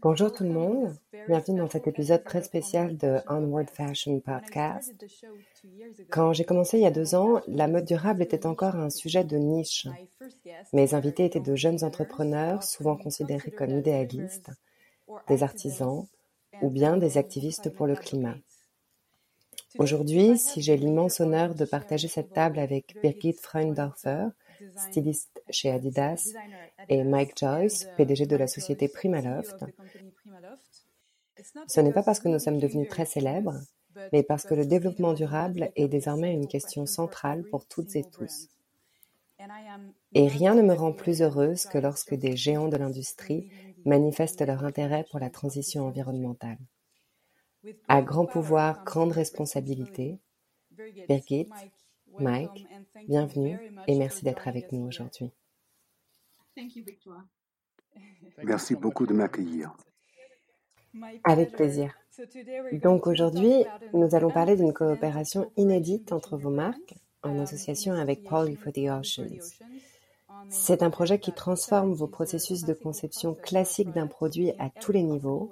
Bonjour tout le monde, bienvenue dans cet épisode très spécial de Onward Fashion Podcast. Quand j'ai commencé il y a deux ans, la mode durable était encore un sujet de niche. Mes invités étaient de jeunes entrepreneurs, souvent considérés comme idéalistes, des artisans ou bien des activistes pour le climat. Aujourd'hui, si j'ai l'immense honneur de partager cette table avec Birgit Freundorfer, styliste chez Adidas, et Mike Joyce, PDG de la société Primaloft. Ce n'est pas parce que nous sommes devenus très célèbres, mais parce que le développement durable est désormais une question centrale pour toutes et tous. Et rien ne me rend plus heureuse que lorsque des géants de l'industrie manifestent leur intérêt pour la transition environnementale. À grand pouvoir, grande responsabilité, Birgit, Mike, bienvenue et merci d'être avec nous aujourd'hui. Merci beaucoup de m'accueillir. Avec plaisir. Donc aujourd'hui, nous allons parler d'une coopération inédite entre vos marques en association avec Polly for the Oceans. C'est un projet qui transforme vos processus de conception classiques d'un produit à tous les niveaux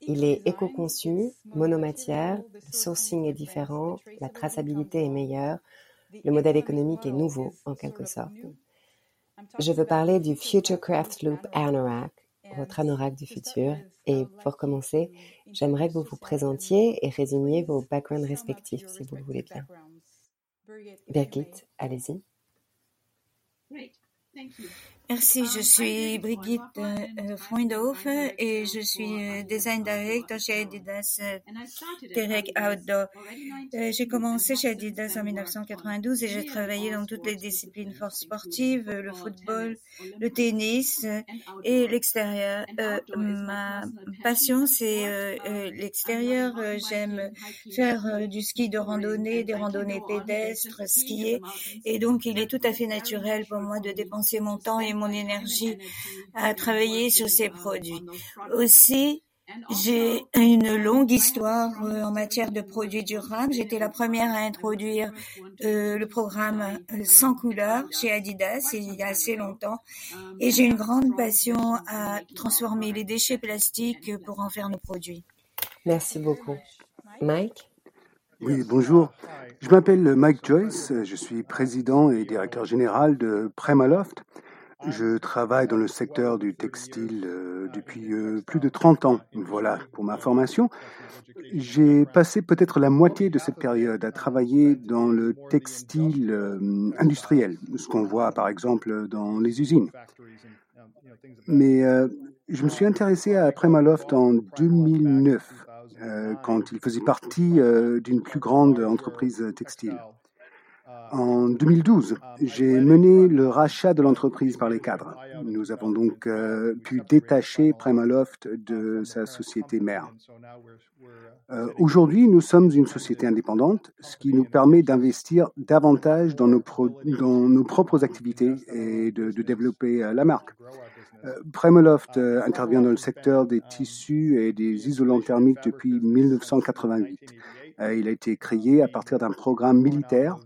il est éco-conçu, monomatière, le sourcing est différent, la traçabilité est meilleure, le modèle économique est nouveau en quelque sorte. Je veux parler du Future Craft Loop Anorak, votre anorak du futur. Et pour commencer, j'aimerais que vous vous présentiez et résumiez vos backgrounds respectifs, si vous le voulez bien. Birgit, allez-y. Merci, je suis Brigitte euh, Freundhoff et je suis euh, design director chez Adidas euh, Direct Outdoor. J'ai commencé chez Adidas en 1992 et j'ai travaillé dans toutes les disciplines force sportives, le football, le tennis et l'extérieur. Ma passion, c'est l'extérieur. J'aime faire du ski de randonnée, des randonnées pédestres, skier et donc il est tout à fait naturel pour moi de dépenser mon temps et mon énergie à travailler sur ces produits. Aussi, j'ai une longue histoire euh, en matière de produits durables. J'étais la première à introduire euh, le programme euh, sans couleur chez Adidas il y a assez longtemps. Et j'ai une grande passion à transformer les déchets plastiques pour en faire nos produits. Merci beaucoup. Mike? Oui, bonjour. Je m'appelle Mike Joyce. Je suis président et directeur général de Premaloft. Je travaille dans le secteur du textile euh, depuis euh, plus de 30 ans. Voilà pour ma formation. J'ai passé peut-être la moitié de cette période à travailler dans le textile euh, industriel, ce qu'on voit par exemple dans les usines. Mais je me suis intéressé à Premaloft en 2009, quand il faisait partie d'une plus grande entreprise textile. En 2012, j'ai mené le rachat de l'entreprise par les cadres. Nous avons donc euh, pu détacher Primaloft de sa société mère. Euh, aujourd'hui, nous sommes une société indépendante, ce qui nous permet d'investir davantage dans nos, propres activités et de, développer euh, la marque. Primaloft intervient dans le secteur des tissus et des isolants thermiques depuis 1988. il a été créé à partir d'un programme militaire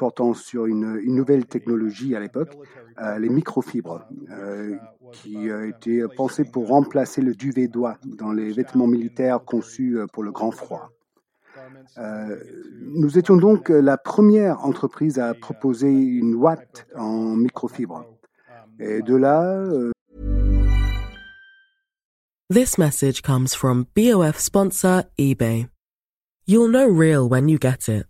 portant sur une, nouvelle technologie à l'époque, euh, les microfibres, euh, qui a été pensé pour remplacer le duvet d'oie dans les vêtements militaires conçus euh, pour le grand froid. nous étions donc la première entreprise à proposer une ouate en microfibre. Et de là. This message comes from BOF sponsor eBay. You'll know real when you get it.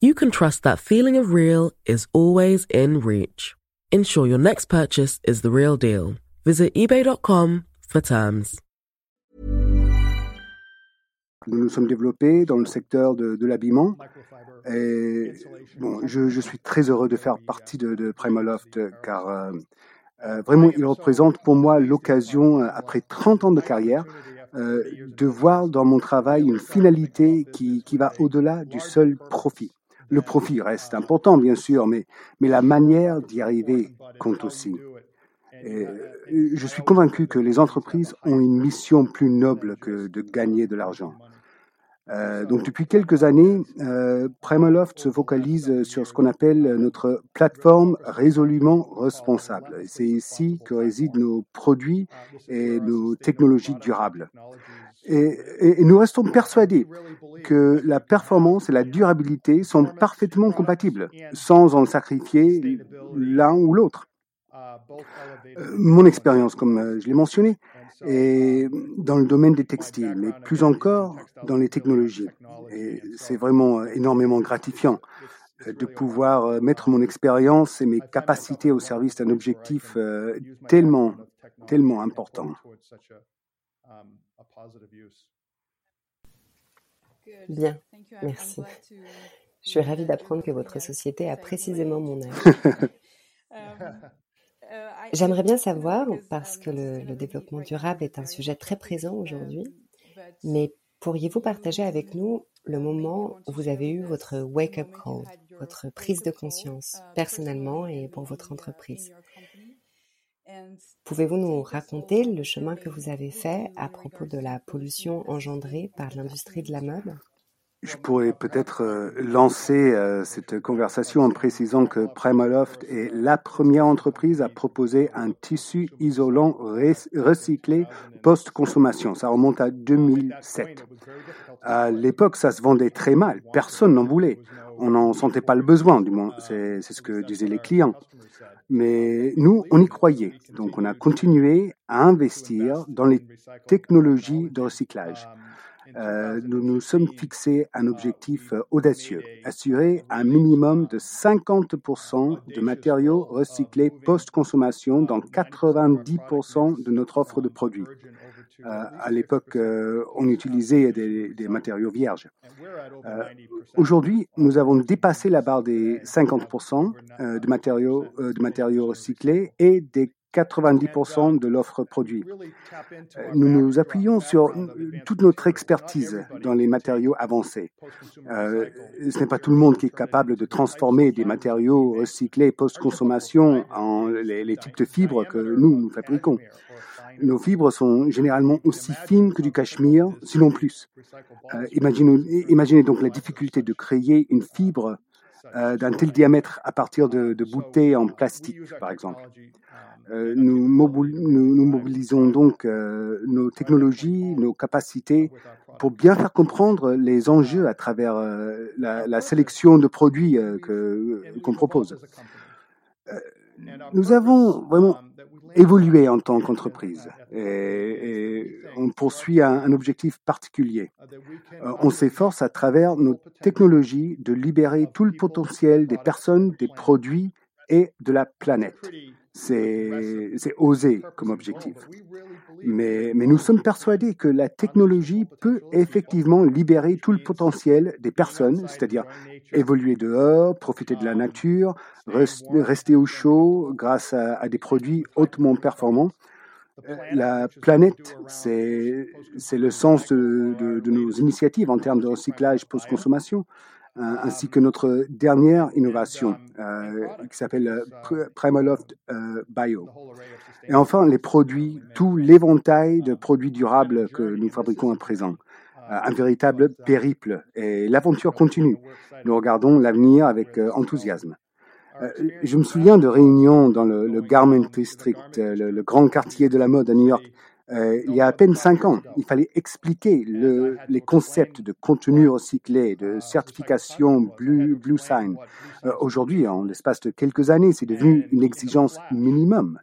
you can trust that feeling of real is always in reach. Ensure your next purchase is the real deal. Visit eBay.com for terms. Nous nous sommes développés dans le secteur de, de l'habillement. Et bon, je, je, suis très heureux de faire partie de, de Primaloft car euh, euh, vraiment, il représente pour moi l'occasion, euh, après 30 ans de carrière, de voir dans mon travail une finalité qui, qui va au-delà du seul profit. Le profit reste important, bien sûr, mais, la manière d'y arriver compte aussi. Et je suis convaincu que les entreprises ont une mission plus noble que de gagner de l'argent. Euh, donc depuis quelques années, euh, Primaloft se focalise sur ce qu'on appelle notre plateforme résolument responsable. C'est ici que résident nos produits et nos technologies durables. Et, nous restons persuadés que la performance et la durabilité sont parfaitement compatibles, sans en sacrifier l'un ou l'autre. Euh, mon expérience, comme euh, je l'ai mentionné, est dans le domaine des textiles, mais plus encore dans les technologies. Et c'est vraiment euh, énormément gratifiant de pouvoir mettre mon expérience et mes capacités au service d'un objectif tellement, tellement important. Bien, merci. Je suis ravie d'apprendre que votre société a précisément mon âge. J'aimerais bien savoir, parce que le, développement durable est un sujet très présent aujourd'hui, mais pourriez-vous partager avec nous le moment où vous avez eu votre wake-up call, votre prise de conscience, personnellement et pour votre entreprise? Pouvez-vous nous raconter le chemin que vous avez fait à propos de la pollution engendrée par l'industrie de la mode? Je pourrais peut-être euh, lancer euh, cette conversation en précisant que Primaloft est la première entreprise à proposer un tissu isolant recyclé post-consommation. Ça remonte à 2007. À l'époque, ça se vendait très mal. Personne n'en voulait. On n'en sentait pas le besoin, du moins. C'est ce que disaient les clients. Mais nous, on y croyait. Donc, on a continué à investir dans les technologies de recyclage. Euh, nous nous sommes fixés un objectif euh, audacieux, assurer un minimum de 50% de matériaux recyclés post-consommation dans 90% de notre offre de produits. Euh, à l'époque, on utilisait des, matériaux vierges. Aujourd'hui, nous avons dépassé la barre des 50% de matériaux, de matériaux recyclés et des 90% de l'offre produit. Euh, nous nous appuyons sur toute notre expertise dans les matériaux avancés. Euh, ce n'est pas tout le monde qui est capable de transformer des matériaux recyclés post-consommation en les, types de fibres que nous, nous fabriquons. Nos fibres sont généralement aussi fines que du cachemire, sinon plus. Euh, imaginez, imaginez, donc la difficulté de créer une fibre d'un tel diamètre à partir de, bouteilles en plastique, par exemple. Euh, nous, mobilisons donc euh, nos technologies, nos capacités pour bien faire comprendre les enjeux à travers euh, la, sélection de produits qu'on propose. nous avons vraiment évolué en tant qu'entreprise et, on poursuit un objectif particulier. on s'efforce à travers nos technologies de libérer tout le potentiel des personnes, des produits et de la planète c'est osé comme objectif. Mais, nous sommes persuadés que la technologie peut effectivement libérer tout le potentiel des personnes, c'est-à-dire évoluer dehors, profiter de la nature, rester au chaud grâce à, des produits hautement performants. La planète, c'est le sens de, de, nos initiatives en termes de recyclage post-consommation. Euh, ainsi que notre dernière innovation euh, qui s'appelle euh, Primaloft Bio. Et enfin, les produits, tout l'éventail de produits durables que nous fabriquons à présent. Un véritable périple. Et l'aventure continue. Nous regardons l'avenir avec enthousiasme. Je me souviens de réunions dans le, Garment District, le, grand quartier de la mode à New York, euh, il y a à peine cinq ans, il fallait expliquer le, les concepts de contenu recyclé, de certification Blue, Blue Sign. Euh, aujourd'hui, en l'espace de quelques années, c'est devenu une exigence minimum.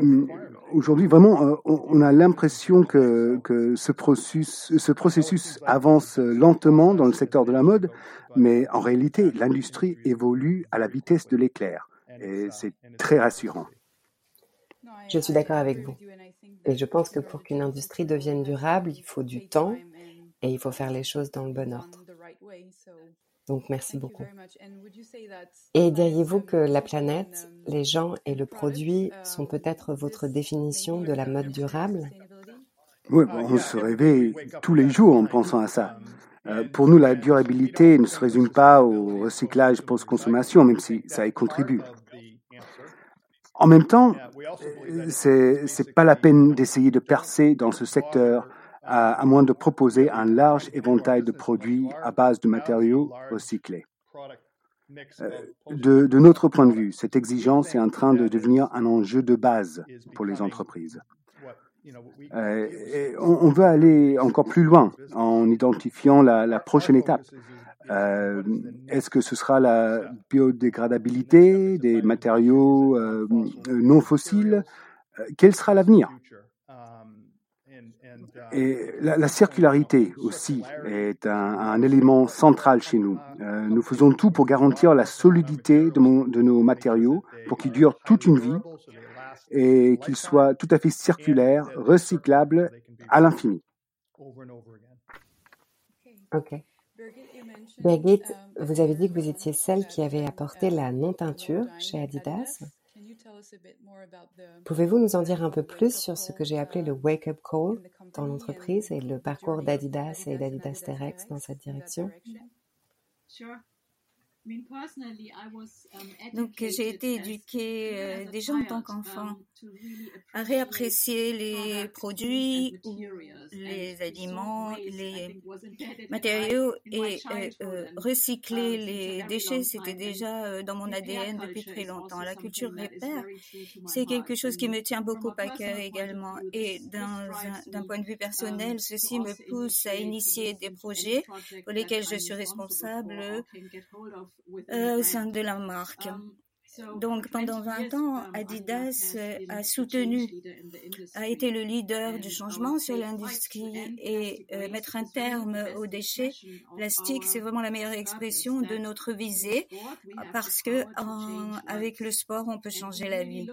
Hum, aujourd'hui, vraiment, euh, on a l'impression que, que ce, processus, ce processus avance lentement dans le secteur de la mode, mais en réalité, l'industrie évolue à la vitesse de l'éclair. Et c'est très rassurant. Je suis d'accord avec vous. Et je pense que pour qu'une industrie devienne durable, il faut du temps et il faut faire les choses dans le bon ordre. Donc merci beaucoup. Et diriez-vous que la planète, les gens et le produit sont peut-être votre définition de la mode durable? Oui, on se réveille tous les jours en pensant à ça. Euh, pour nous, la durabilité ne se résume pas au recyclage post-consommation, même si ça y contribue. En même temps, c'est n'est pas la peine d'essayer de percer dans ce secteur à, moins de proposer un large éventail de produits à base de matériaux recyclés. Euh, de, de, notre point de vue, cette exigence est en train de devenir un enjeu de base pour les entreprises. Euh, on, veut aller encore plus loin en identifiant la, prochaine étape. Euh, est-ce que ce sera la biodégradabilité des matériaux non fossiles? Quel sera l'avenir? Et la, circularité aussi est un, élément central chez nous. Euh, nous faisons tout pour garantir la solidité de, de nos matériaux pour qu'ils durent toute une vie et qu'ils soient tout à fait circulaires, recyclables à l'infini. Birgit, vous avez dit que vous étiez celle qui avait apporté la non-teinture chez Adidas. Pouvez-vous nous en dire un peu plus sur ce que j'ai appelé le wake-up call dans l'entreprise et le parcours d'Adidas et d'Adidas Terex dans cette direction? Donc j'ai été éduquée euh, déjà en tant qu'enfant à réapprécier les produits, les aliments, les matériaux et euh, euh, recycler les déchets, c'était déjà dans mon ADN depuis très longtemps. La culture repère, c'est quelque chose qui me tient beaucoup à cœur également. Et d'un point de vue personnel, ceci me pousse à initier des projets pour lesquels je suis responsable au sein de la marque. Um, Donc pendant 20 ans, Adidas a soutenu, a été le leader du changement sur l'industrie et euh, mettre un terme aux déchets plastiques, c'est vraiment la meilleure expression de notre visée parce que avec le sport, on peut changer la vie.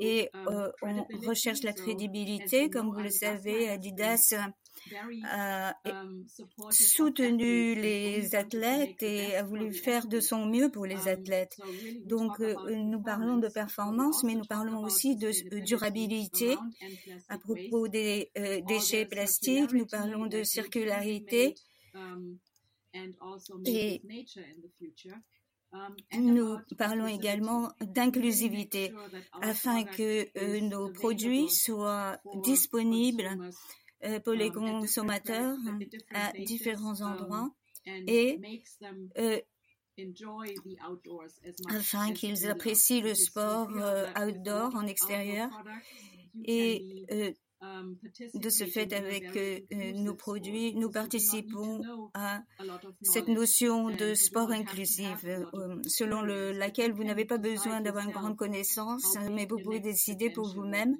Et euh, on recherche la crédibilité, comme vous le savez, Adidas a um, soutenu les athlètes et a voulu faire de son mieux pour les um, athlètes. Donc, euh, nous parlons de performance, mais nous parlons aussi de durabilité à propos des euh, déchets plastiques. Nous parlons de circularité. Um, et nous parlons également d'inclusivité afin que euh, nos produits soient disponibles euh, pour les consommateurs à différents endroits et euh, afin qu'ils apprécient le sport euh, outdoor en extérieur. et Um, de ce fait, avec euh, euh, nos produits, nous participons à cette notion de sport inclusif, euh, selon laquelle vous n'avez pas besoin d'avoir une grande connaissance, mais vous pouvez décider pour vous-même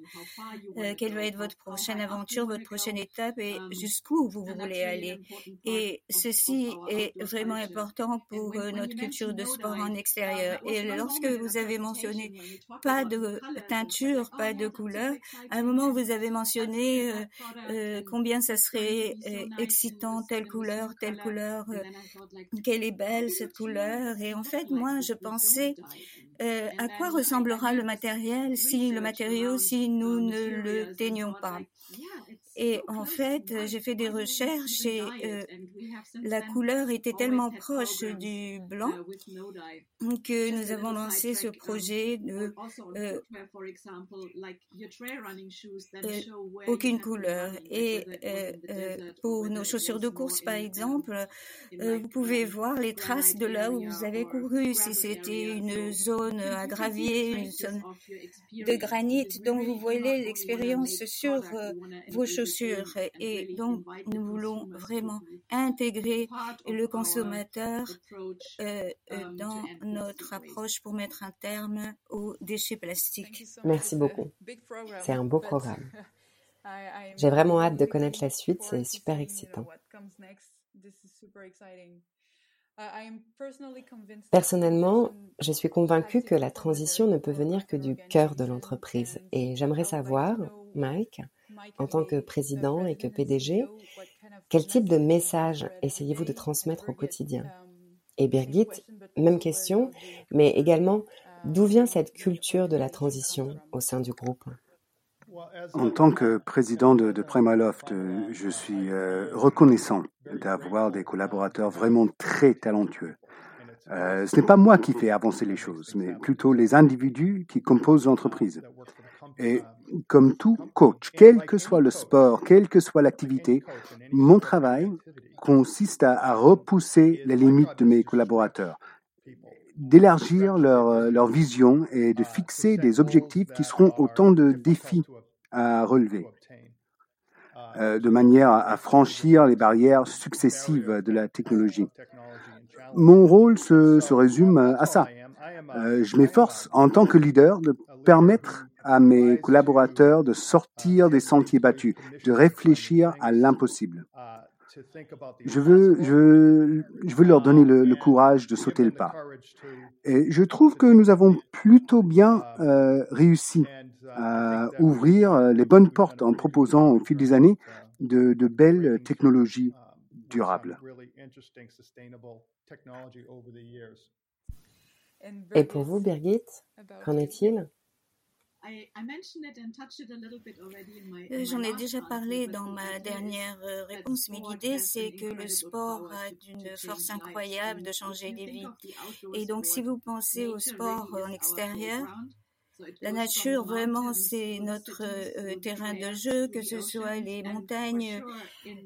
quelle va être votre prochaine aventure, votre prochaine étape et um, jusqu'où vous voulez aller. Et ceci est vraiment important pour notre culture de sport en extérieur. Et lorsque vous avez mentionné pas de teinture, pas de couleur, à un moment vous avez mentionné euh, euh, combien ça serait euh, excitant, telle couleur, telle couleur, quelle est belle cette couleur. Et en fait, moi, je pensais à quoi ressemblera le matériel si le matériau, si nous ne le teignons pas? Et en fait, j'ai fait des recherches et euh, la couleur était tellement proche du blanc que nous avons lancé ce projet de euh, euh, aucune couleur. Et pour nos chaussures de course, par exemple, vous pouvez voir les traces de là où vous avez couru, si c'était une zone à gravier, une zone de granit. Donc, vous voyez l'expérience sur vos chaussures et donc nous voulons vraiment intégrer le consommateur euh, euh, dans notre approche pour mettre un terme aux déchets plastiques. Merci beaucoup. C'est un beau programme. J'ai vraiment hâte de connaître la suite, c'est super excitant. Personnellement, je suis convaincue que la transition ne peut venir que du cœur de l'entreprise et j'aimerais savoir, Mike, en tant que président et que PDG, quel type de message essayez-vous de transmettre au quotidien? Et Birgit, même question, mais également, d'où vient cette culture de la transition au sein du groupe? En tant que président de, de Primaloft, je suis euh, reconnaissant d'avoir des collaborateurs vraiment très talentueux. Euh, ce n'est pas moi qui fais avancer les choses, mais plutôt les individus qui composent l'entreprise. Comme tout coach, quel que soit le sport, quelle que soit l'activité, mon travail consiste à, repousser les limites de mes collaborateurs, d'élargir leur, leur vision et de fixer des objectifs qui seront autant de défis à relever, euh, de manière à franchir les barrières successives de la technologie. Mon rôle se, se résume à ça. Euh, je m'efforce en tant que leader de permettre à mes collaborateurs de sortir des sentiers battus, de réfléchir à l'impossible. Je veux, je, je veux leur donner le, courage de sauter le pas. Et je trouve que nous avons plutôt bien euh, réussi à ouvrir euh, les bonnes portes en proposant au fil des années de, de belles technologies durables. Et pour vous, Birgit, qu'en est-il? J'en ai déjà parlé dans ma dernière euh, réponse, mais l'idée c'est que le sport a d'une force incroyable de changer les vies. Et donc si vous pensez au sport en extérieur, la nature, vraiment, c'est notre euh, terrain de jeu, que ce soit les montagnes,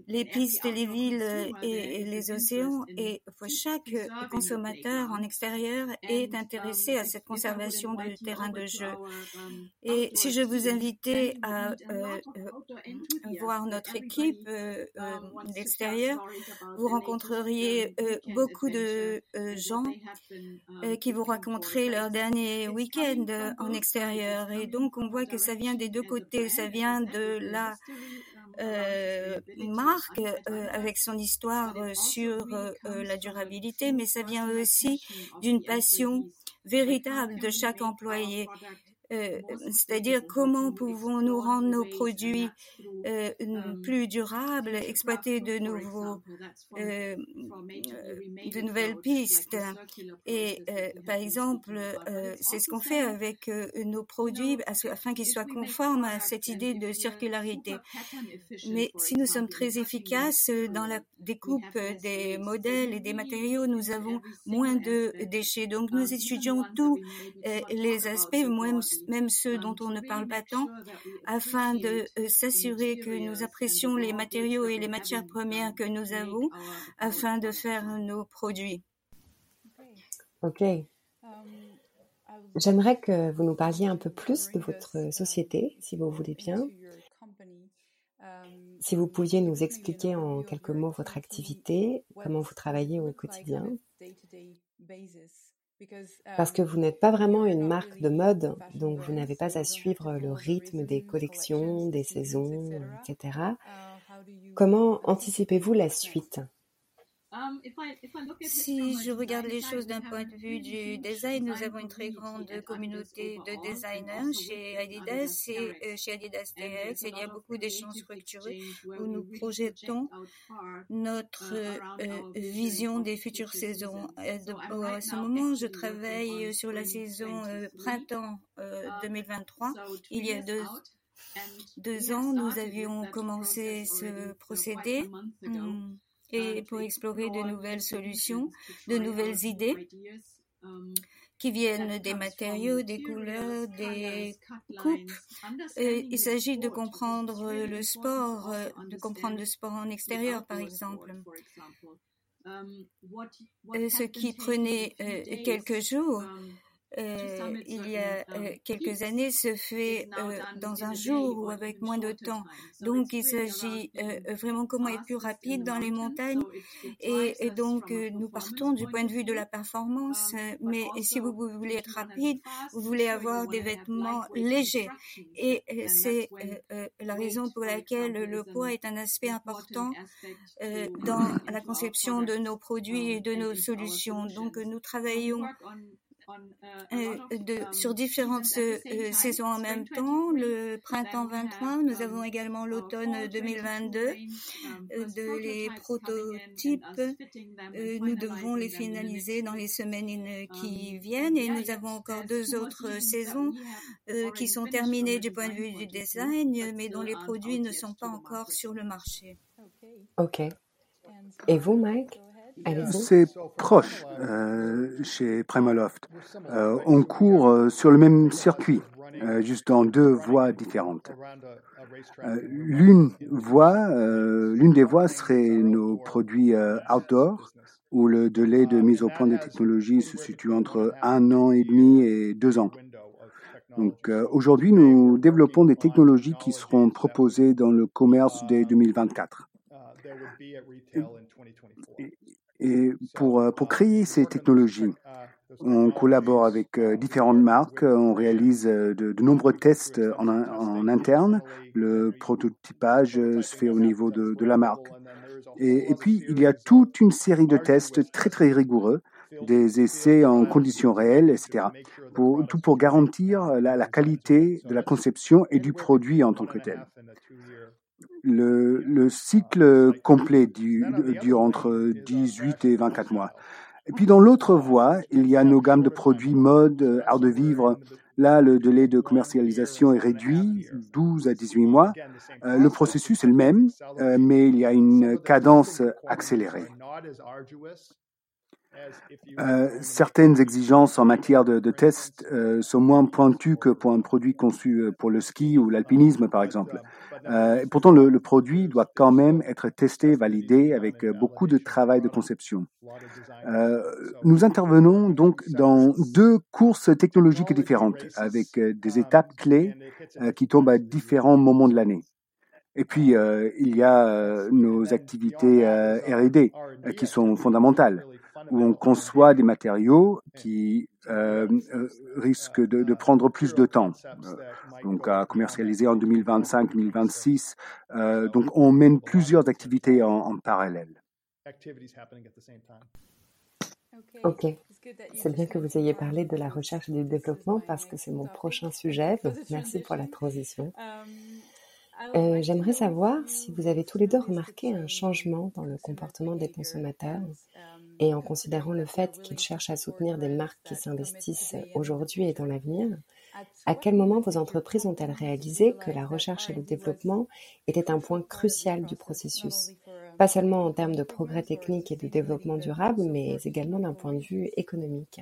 les pistes, les villes et, les océans. Et chaque consommateur en extérieur est intéressé à cette conservation du terrain de jeu. Et si je vous invitais à euh, euh, voir notre équipe d'extérieur, vous rencontreriez beaucoup de gens qui vous raconteraient leur dernier week-end en extérieur Et donc, on voit que ça vient des deux côtés. Ça vient de la euh, marque euh, avec son histoire euh, sur la durabilité, mais ça vient aussi d'une passion véritable de chaque employé. Euh, c'est-à-dire comment pouvons-nous rendre nos produits euh, plus durables, exploiter de nouveaux, euh, de nouvelles pistes. Et par exemple, c'est ce qu'on fait avec nos produits afin qu'ils soient conformes à cette idée de circularité. Mais si nous sommes très efficaces dans la découpe des modèles et des matériaux, nous avons moins de déchets. Donc nous étudions tous les aspects, même ceux dont on ne parle pas tant, afin de euh, s'assurer que nous apprécions les matériaux et les matières premières que nous avons, afin de faire nos produits. Ok. J'aimerais que vous nous parliez un peu plus de votre société, si vous voulez bien. Si vous pouviez nous expliquer en quelques mots votre activité, comment vous travaillez au quotidien. Parce que vous n'êtes pas vraiment une marque de mode, donc vous n'avez pas à suivre le rythme des collections, des saisons, etc. Comment anticipez-vous la suite? Um, si je regarde les choses d'un point de vue du design, nous avons une très grande communauté de designers chez Adidas et euh, chez Adidas TX. Il y a beaucoup d'échanges structurés où nous projetons notre uh, euh, vision des futures saisons. À ce moment, je travaille sur la saison euh, printemps 2023. Um, Il y a deux, deux ans, nous avions commencé ce procédé et pour explorer de nouvelles solutions, de nouvelles idées qui viennent des matériaux, des couleurs, des coupes. il s'agit de comprendre le sport, de comprendre le sport en extérieur, par exemple. Ce qui prenait quelques jours euh, il y a euh, quelques années se fait euh, dans un jour ou avec moins de temps. Donc il s'agit vraiment comment être plus rapide dans les montagnes. Et, donc nous partons du point de vue de la performance. mais si vous voulez être rapide, vous voulez avoir des vêtements légers. et c'est la raison pour laquelle le poids est un aspect important dans la conception de nos produits et de nos solutions. Donc nous travaillons de, sur différentes saisons en même temps. Le printemps 23, nous avons également l'automne 2022. De les prototypes, nous devons les finaliser dans les semaines qui viennent et nous avons encore deux autres saisons qui sont terminées du point de vue du design, mais dont les produits ne sont pas encore sur le marché. Ok. Et vous, Mike? C'est proche euh, chez Primaloft. Euh, on court euh, sur le même circuit, juste dans deux voies différentes. l'une voie, l'une des voies serait nos produits outdoor, où le délai de mise au point des technologies se situe entre un an et demi et deux ans. Donc aujourd'hui, nous développons des technologies qui seront proposées dans le commerce dès 2024. Et pour, euh, pour créer ces technologies, on collabore avec euh, différentes marques, on réalise euh, de, nombreux tests en, en, interne. Le prototypage se fait au niveau de, de la marque. Et, et, puis, il y a toute une série de tests très, très rigoureux, des essais en conditions réelles, etc. Pour, tout pour garantir la, la qualité de la conception et du produit en tant que tel le, cycle complet dure entre 18 et 24 mois. Et puis dans l'autre voie, il y a nos gammes de produits mode, art de vivre. Là, le délai de commercialisation est réduit, 12 à 18 mois. Euh, le processus est le même, euh, mais il y a une cadence accélérée. Euh, certaines exigences en matière de, de tests euh, sont moins pointues que pour un produit conçu euh, pour le ski ou l'alpinisme, par exemple. Euh, pourtant, le, produit doit quand même être testé, validé avec beaucoup de travail de conception. Euh, nous intervenons donc dans deux courses technologiques différentes, avec des étapes clés qui tombent à différents moments de l'année. Et puis, il y a nos activités R&D qui sont fondamentales où on conçoit des matériaux qui euh, euh risquent de, de, prendre plus de temps, euh, donc à commercialiser en 2025-2026. Euh, donc on mène plusieurs activités en, en parallèle. Ok, c'est bien que vous ayez parlé de la recherche et du développement parce que c'est mon prochain sujet. Donc merci pour la transition. Euh, J'aimerais savoir si vous avez tous les deux remarqué un changement dans le comportement des consommateurs et en considérant le fait qu'ils cherchent à soutenir des marques qui s'investissent aujourd'hui et dans l'avenir, à quel moment vos entreprises ont-elles réalisé que la recherche et le développement étaient un point crucial du processus, pas seulement en termes de progrès technique et de développement durable, mais également d'un point de vue économique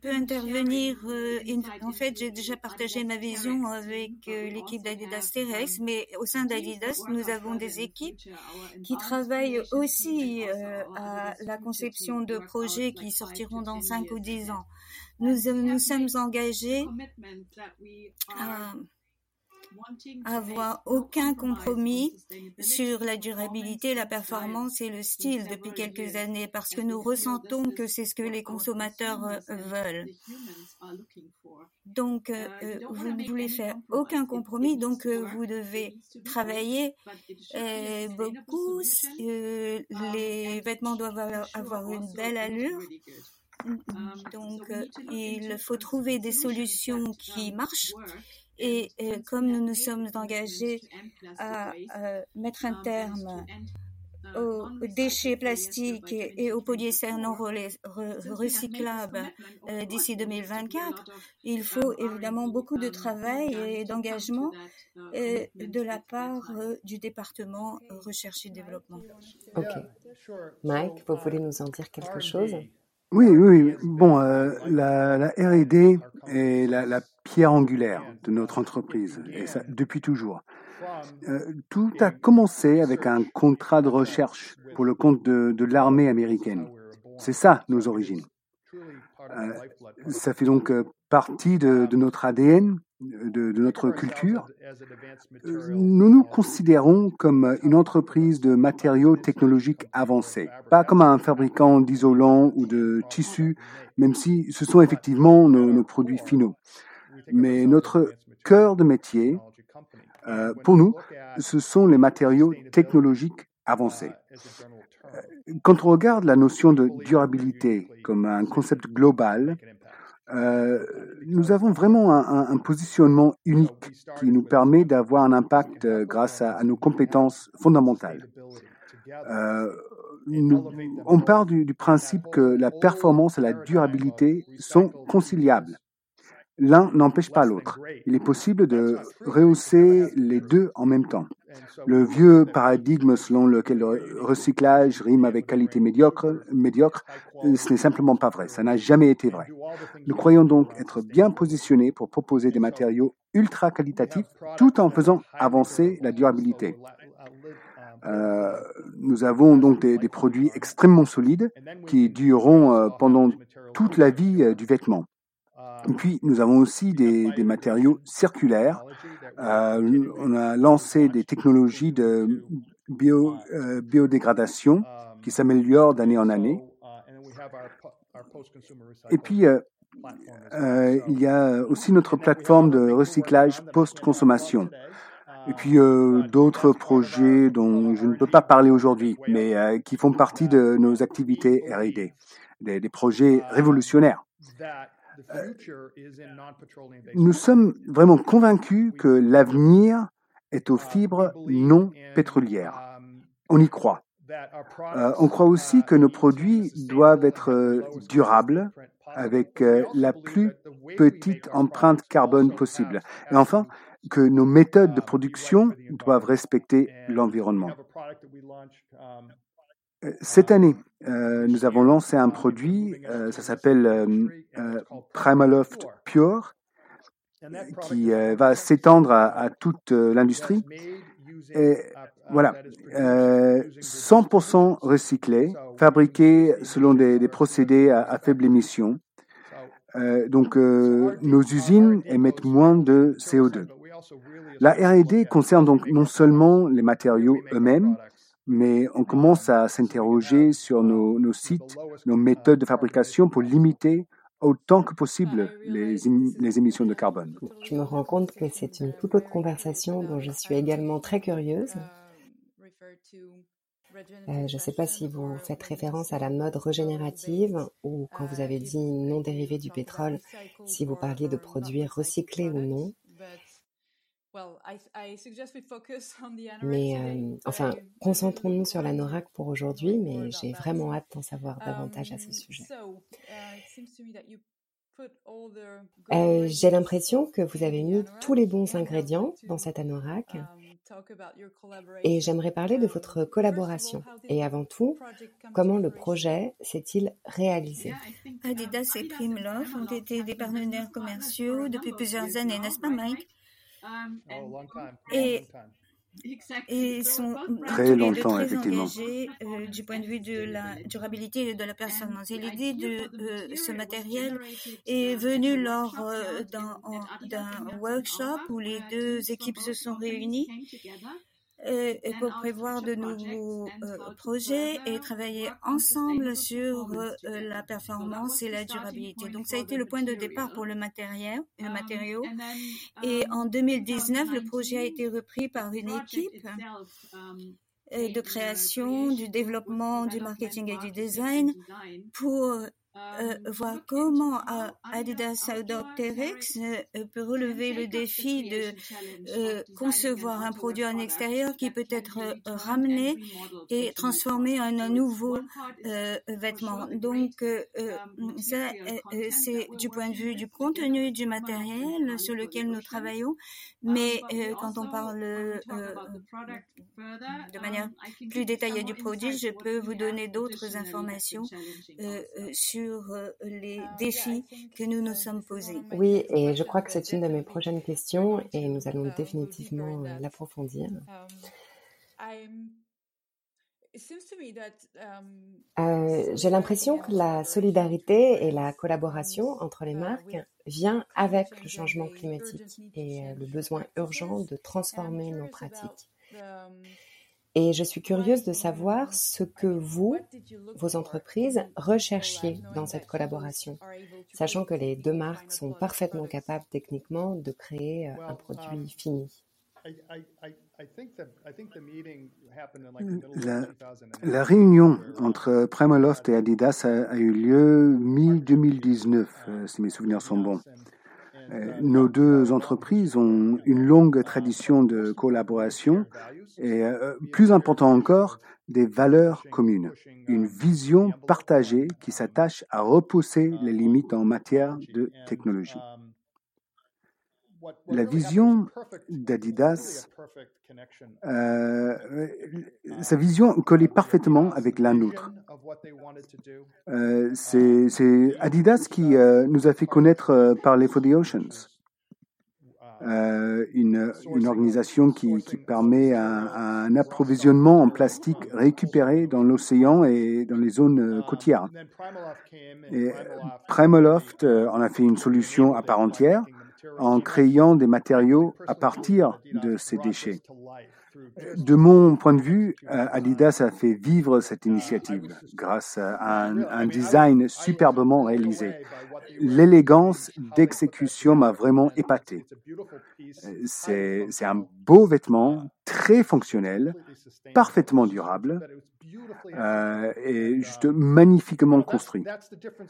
peux intervenir. Euh, en fait, j'ai déjà partagé ma vision avec euh, l'équipe d'Adidas Terex, mais au sein d'Adidas, nous avons des équipes qui travaillent aussi euh, à la conception de projets qui sortiront dans 5 ou 10 ans. Nous nous sommes engagés à avoir aucun compromis sur la durabilité, la performance et le style depuis quelques années parce que nous ressentons que c'est ce que les consommateurs euh, veulent. Donc, euh, euh, vous ne voulez faire aucun compromis, donc vous devez travailler beaucoup. les vêtements doivent avoir une belle allure. Donc, il faut trouver des solutions qui marchent et euh, comme nous nous sommes engagés à mettre un terme aux déchets plastiques et aux polyester non recyclables euh, d'ici 2024, il faut évidemment beaucoup de travail et d'engagement euh, de la part du département recherche et développement. Ok. Mike, vous voulez nous en dire quelque chose? Oui, oui. Bon, euh, la, la R&D est la, pierre angulaire de notre entreprise, et ça depuis toujours. Euh, tout a commencé avec un contrat de recherche pour le compte de l'armée américaine. C'est ça nos origines. Euh, ça fait donc euh, partie de, de notre ADN, de, de, notre culture. Euh, nous nous considérons comme une entreprise de matériaux technologiques avancés, pas comme un fabricant d'isolants ou de tissus, même si ce sont effectivement nos, nos produits finaux. Mais notre cœur de métier, euh, pour nous, ce sont les matériaux technologiques avancés. Quand on regarde la notion de durabilité comme un concept global, euh, nous avons vraiment un, positionnement unique qui nous permet d'avoir un impact euh, grâce à, nos compétences fondamentales. Euh, on part du, principe que la performance et la durabilité sont conciliables. L'un n'empêche pas l'autre. Il est possible de rehausser les deux en même temps. Le vieux paradigme selon lequel le recyclage rime avec qualité médiocre, médiocre ce n'est simplement pas vrai. Ça n'a jamais été vrai. Nous croyons donc être bien positionnés pour proposer des matériaux ultra qualitatifs tout en faisant avancer la durabilité. Euh, nous avons donc des, produits extrêmement solides qui dureront euh, pendant toute la vie euh, du vêtement. Puis, nous avons aussi des, matériaux circulaires. Euh, on a lancé des technologies de euh, biodégradation qui s'améliorent d'année en année. Et puis, euh, il y a aussi notre plateforme de recyclage post-consommation. Et puis d'autres projets dont je ne peux pas parler aujourd'hui, mais qui font partie de nos activités R&D, des projets révolutionnaires. Euh, nous sommes vraiment convaincus que l'avenir est aux fibres non pétrolières. On y croit. Euh, on croit aussi que nos produits doivent être euh, durables avec euh, la plus petite empreinte carbone possible. Et enfin, que nos méthodes de production doivent respecter l'environnement. Euh, cette année, euh, nous avons lancé un produit, euh, ça s'appelle euh, Primaloft Pure, qui va s'étendre à, toute l'industrie. Et voilà, 100% recyclé, fabriqué selon des, des procédés à, à, faible émission. donc, nos usines émettent moins de CO2. La R&D concerne donc non seulement les matériaux eux-mêmes, mais on commence à s'interroger sur nos, sites, nos méthodes de fabrication pour limiter autant que possible les, les, émissions de carbone. Je me rends compte que c'est une toute autre conversation dont je suis également très curieuse. Euh, je ne sais pas si vous faites référence à la mode régénérative ou quand vous avez dit non dérivé du pétrole, si vous parliez de produits recyclés ou non. Mais euh, enfin, concentrons-nous sur la NORAC pour aujourd'hui, mais j'ai vraiment hâte d'en savoir davantage à ce sujet. Euh, j'ai l'impression que vous avez mis tous les bons ingrédients dans cette anorak. et j'aimerais parler de votre collaboration. et avant tout, comment le projet s'est-il réalisé? Adidas et Primlove ont été des partenaires commerciaux depuis plusieurs années, n'est-ce pas Mike? Et, et ils sont très longtemps, très effectivement. engagés euh, du point de vue de la durabilité et de la performance. Et l'idée de euh, ce matériel est venue lors euh, d'un workshop où les deux équipes se sont réunies. et pour prévoir de nouveaux euh, projets et travailler ensemble sur euh, la performance et la durabilité. Donc ça a été le point de départ pour le matériel, le matériau. Et en 2019, le projet a été repris par une équipe de création, du développement, du marketing et du design pour voir comment euh, Adidas Outdoor T-Rex euh, peut relever le défi de euh, concevoir un produit en extérieur qui peut être euh, ramené et transformé en un nouveau euh, vêtement. Donc, ça, c'est du point de vue du contenu du matériel sur lequel nous travaillons, mais quand on parle de manière plus détaillée du produit, je peux vous donner d'autres informations sur sur euh, les défis que nous nous sommes posés. Oui, et je crois que c'est une de mes prochaines questions et nous allons définitivement euh, l'approfondir. Euh, J'ai l'impression que la solidarité et la collaboration entre les marques vient avec le changement climatique et le besoin urgent de transformer nos pratiques. Et je suis curieuse de savoir ce que vous, vos entreprises, recherchiez dans cette collaboration, sachant que les deux marques sont parfaitement capables techniquement de créer euh, un produit fini. La, réunion entre Primaloft et Adidas a, eu lieu mi-2019, euh, si mes souvenirs sont bons. Euh, nos deux entreprises ont une longue tradition de collaboration et, euh, plus important encore, des valeurs communes, une vision partagée qui s'attache à repousser les limites en matière de technologie. La vision d'Adidas, euh, sa vision collait parfaitement avec la nôtre. Euh, c'est Adidas qui euh, nous a fait connaître par les For the Oceans. une, une, organisation qui, qui permet un, un, approvisionnement en plastique récupéré dans l'océan et dans les zones côtières. Et Primaloft en a fait une solution à part entière en créant des matériaux à partir de ces déchets. De mon point de vue, euh, Adidas a fait vivre cette initiative grâce à un, design superbement réalisé. L'élégance d'exécution m'a vraiment épaté. C'est un beau vêtement, très fonctionnel, parfaitement durable, euh, et juste magnifiquement construit.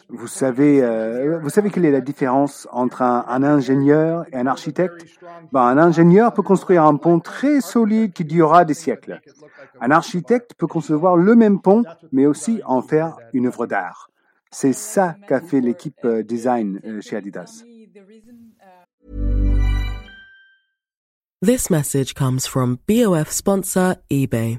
Vous savez, euh, vous savez quelle est la différence entre un, ingénieur et un architecte? ben, Un ingénieur peut construire un pont très solide qui durera des siècles. Un architecte peut concevoir le même pont, mais aussi en faire une œuvre d'art. C'est ça qu'a fait l'équipe euh, design chez Adidas. This message comes from BOF sponsor eBay.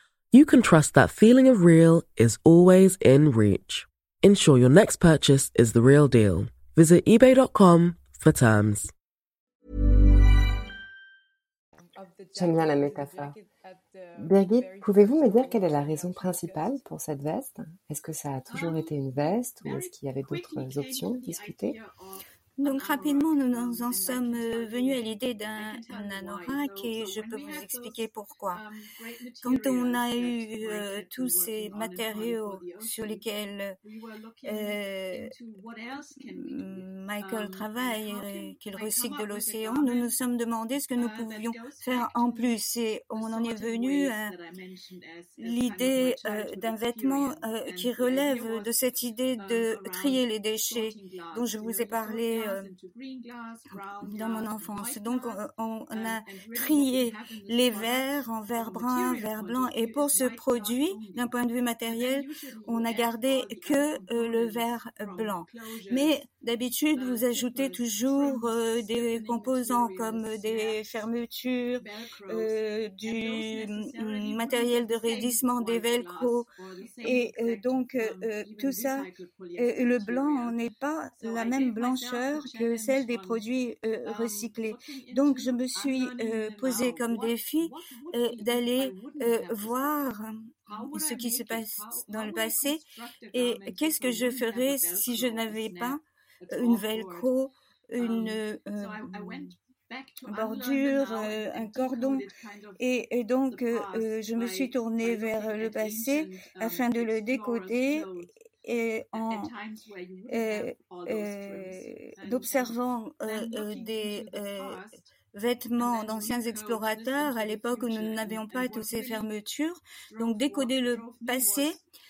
you can trust that feeling of real is always in reach. Ensure your next purchase is the real deal. Visit eBay.com for terms. J'aime bien la métaphore. Birgit, pouvez-vous me dire quelle est la raison principale pour cette veste Est-ce que ça a toujours été une veste ou est-ce qu'il y avait d'autres options discutées donc rapidement, nous nous en sommes euh, venus à l'idée d'un anorak et je peux vous expliquer pourquoi. Quand on a eu euh, tous ces matériaux sur lesquels euh, Michael travaille et qu'il recycle de l'océan, nous nous sommes demandé ce que nous pouvions faire en plus et on en est venu à l'idée d'un vêtement qui relève de cette idée de trier les déchets dont je vous ai parlé euh, dans mon enfance. Donc, on, a trié les verres en verre brun, verre blanc. Et pour ce produit, d'un point de vue matériel, on a gardé que euh, le verre blanc. Mais d'habitude, vous ajoutez toujours euh, des composants comme des fermetures, du mm, matériel de raidissement, des velcro. Et donc, tout ça, le blanc n'est pas la même blancheur que celle des produits euh, recyclés. Donc, je me suis euh, posé comme défi euh, d'aller voir ce qui se passe dans le passé et qu'est-ce que je ferais si je n'avais pas une velcro, une bordure, un cordon. Et, donc, je me suis tournée vers le passé afin de le décoder et en euh, euh, observant euh, des vêtements d'anciens explorateurs à l'époque où nous n'avions pas toutes ces fermetures. Donc décoder le passé euh, euh,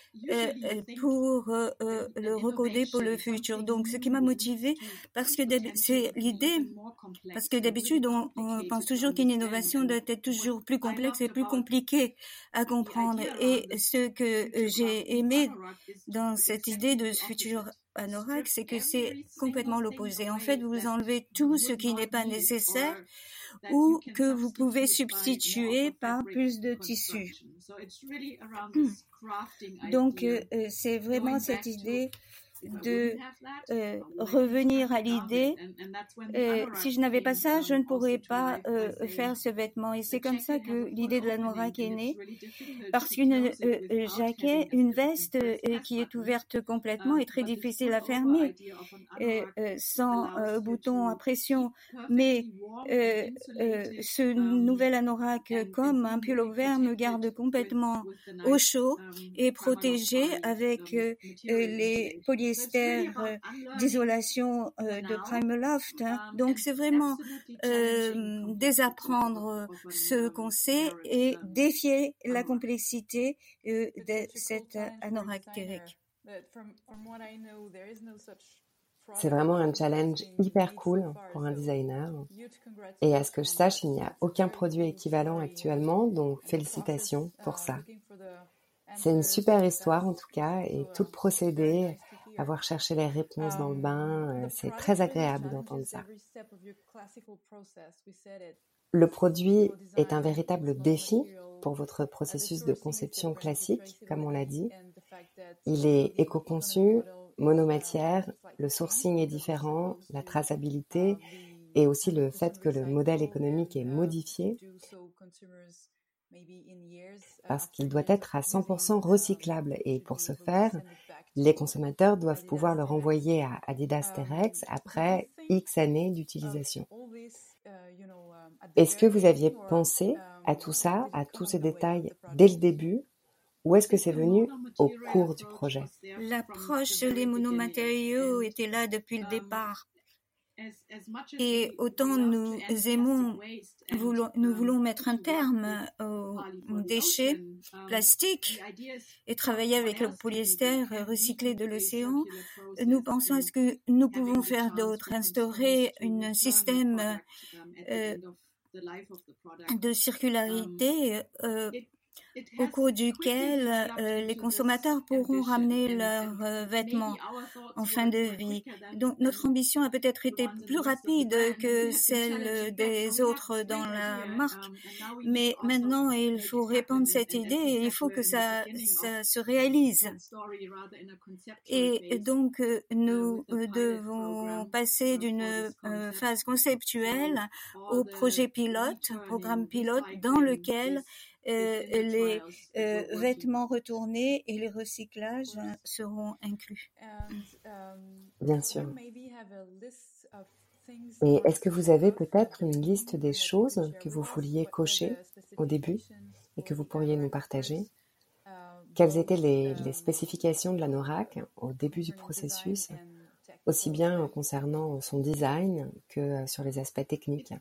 pour euh, le recoder pour le futur. Donc, ce qui m'a motivé, parce que c'est l'idée, parce que d'habitude, on, pense toujours qu'une innovation doit être toujours plus complexe et plus compliquée à comprendre. Et ce que j'ai aimé dans cette idée de ce futur anorak, c'est que c'est complètement l'opposé. En fait, vous enlevez tout ce qui n'est pas nécessaire ou que vous pouvez substituer par plus de tissu. Donc, euh, euh, c'est vraiment cette idée de euh, revenir à l'idée, euh, si je n'avais pas ça, je ne pourrais pas euh, faire ce vêtement. Et c'est comme ça que l'idée de la Norak est née, parce qu'une jaquette, une veste qui est ouverte complètement est très difficile à fermer, sans bouton à pression. Mais ce nouvel anorak, comme un pull vert, me garde complètement au chaud et protégé avec les polyester euh, d'isolation euh, de Primaloft. Hein. Donc c'est vraiment euh, désapprendre ce qu'on sait et défier la complexité de cette anorak C'est vraiment un challenge hyper cool pour un designer. Et à ce que je sache, il n'y a aucun produit équivalent actuellement, donc félicitations pour ça. C'est une super histoire en tout cas, et tout le procédé avoir cherché les réponses dans le bain. Euh, c'est très agréable d'entendre ça. Le produit est un véritable défi pour votre processus de conception classique, comme on l'a dit. Il est éco-conçu, monomatière, le sourcing est différent, la traçabilité et aussi le fait que le modèle économique est modifié parce qu'il doit être à 100% recyclable. Et pour ce faire, les consommateurs doivent pouvoir le renvoyer à Adidas Terex après X années d'utilisation. Est-ce que vous aviez pensé à tout ça, à tous ces détails dès le début? Ou est-ce que c'est venu au cours du projet? L'approche des monomatériaux était là depuis le départ. Et autant nous aimons, nous voulons mettre un terme aux déchets plastiques et travailler avec le polyester recyclé de l'océan, nous pensons à ce que nous pouvons faire d'autre, instaurer un système euh, de circularité euh, au cours duquel euh, les consommateurs pourront ramener leurs euh, vêtements en fin de vie. Donc notre ambition a peut-être été plus rapide que celle des autres dans la marque, mais maintenant il faut répandre cette idée et il faut que ça, ça se réalise. Et donc euh, nous devons passer d'une phase conceptuelle au projet pilote, programme pilote dans lequel les euh, vêtements retournés et les recyclages seront inclus. Bien sûr. Et est-ce que vous avez peut-être une liste des choses que vous vouliez cocher au début et que vous pourriez nous partager? Quelles étaient les, les spécifications de la NORAC au début du processus, aussi bien concernant son design que sur les aspects techniques?